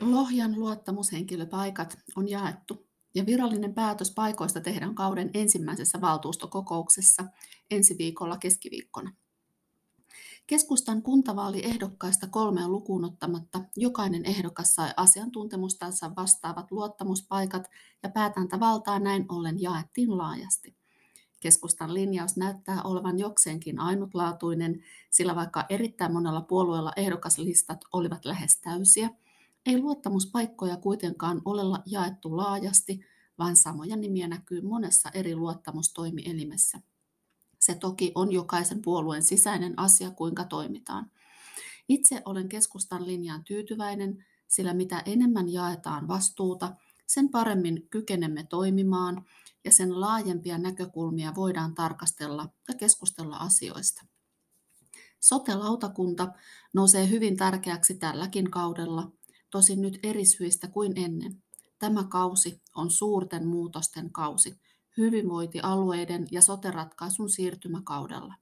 Lohjan luottamushenkilöpaikat on jaettu ja virallinen päätös paikoista tehdään kauden ensimmäisessä valtuustokokouksessa ensi viikolla keskiviikkona. Keskustan kuntavaaliehdokkaista kolmea lukuun ottamatta jokainen ehdokas sai asiantuntemustansa vastaavat luottamuspaikat ja päätäntävaltaa näin ollen jaettiin laajasti. Keskustan linjaus näyttää olevan jokseenkin ainutlaatuinen, sillä vaikka erittäin monella puolueella ehdokaslistat olivat lähes täysiä, ei luottamuspaikkoja kuitenkaan ole jaettu laajasti, vaan samoja nimiä näkyy monessa eri luottamustoimielimessä. Se toki on jokaisen puolueen sisäinen asia, kuinka toimitaan. Itse olen keskustan linjaan tyytyväinen, sillä mitä enemmän jaetaan vastuuta, sen paremmin kykenemme toimimaan ja sen laajempia näkökulmia voidaan tarkastella ja keskustella asioista. Sote-lautakunta nousee hyvin tärkeäksi tälläkin kaudella, tosin nyt eri syistä kuin ennen. Tämä kausi on suurten muutosten kausi, hyvinvointialueiden ja sote-ratkaisun siirtymäkaudella.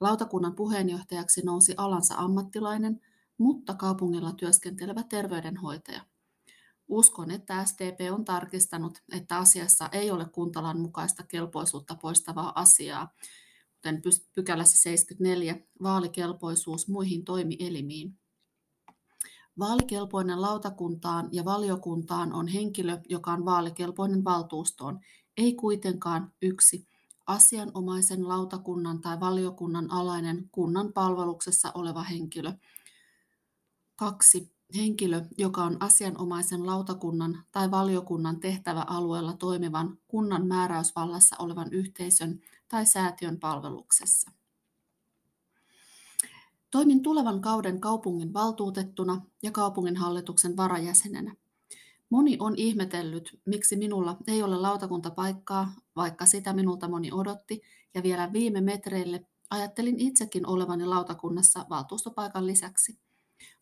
Lautakunnan puheenjohtajaksi nousi alansa ammattilainen, mutta kaupungilla työskentelevä terveydenhoitaja. Uskon, että SDP on tarkistanut, että asiassa ei ole kuntalan mukaista kelpoisuutta poistavaa asiaa, kuten pykälässä 74 vaalikelpoisuus muihin toimielimiin. Vaalikelpoinen lautakuntaan ja valiokuntaan on henkilö, joka on vaalikelpoinen valtuustoon, ei kuitenkaan yksi asianomaisen lautakunnan tai valiokunnan alainen kunnan palveluksessa oleva henkilö. Kaksi henkilö, joka on asianomaisen lautakunnan tai valiokunnan tehtäväalueella toimivan kunnan määräysvallassa olevan yhteisön tai säätiön palveluksessa. Toimin tulevan kauden kaupungin valtuutettuna ja kaupungin hallituksen varajäsenenä. Moni on ihmetellyt, miksi minulla ei ole lautakuntapaikkaa, vaikka sitä minulta moni odotti, ja vielä viime metreille ajattelin itsekin olevani lautakunnassa valtuustopaikan lisäksi.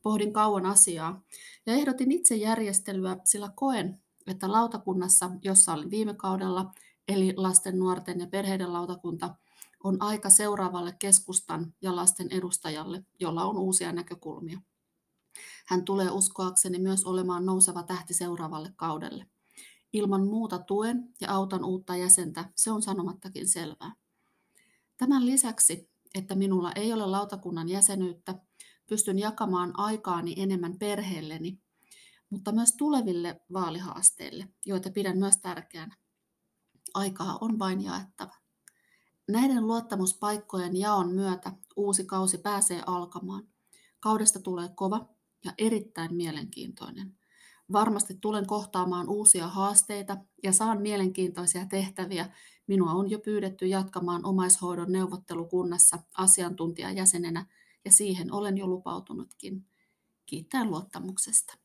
Pohdin kauan asiaa ja ehdotin itse järjestelyä, sillä koen, että lautakunnassa, jossa olin viime kaudella, eli lasten, nuorten ja perheiden lautakunta, on aika seuraavalle keskustan ja lasten edustajalle, jolla on uusia näkökulmia. Hän tulee uskoakseni myös olemaan nouseva tähti seuraavalle kaudelle. Ilman muuta tuen ja autan uutta jäsentä, se on sanomattakin selvää. Tämän lisäksi, että minulla ei ole lautakunnan jäsenyyttä, pystyn jakamaan aikaani enemmän perheelleni, mutta myös tuleville vaalihaasteille, joita pidän myös tärkeänä. Aikaa on vain jaettava. Näiden luottamuspaikkojen jaon myötä uusi kausi pääsee alkamaan. Kaudesta tulee kova ja erittäin mielenkiintoinen. Varmasti tulen kohtaamaan uusia haasteita ja saan mielenkiintoisia tehtäviä. Minua on jo pyydetty jatkamaan omaishoidon neuvottelukunnassa asiantuntijajäsenenä ja siihen olen jo lupautunutkin. Kiittää luottamuksesta.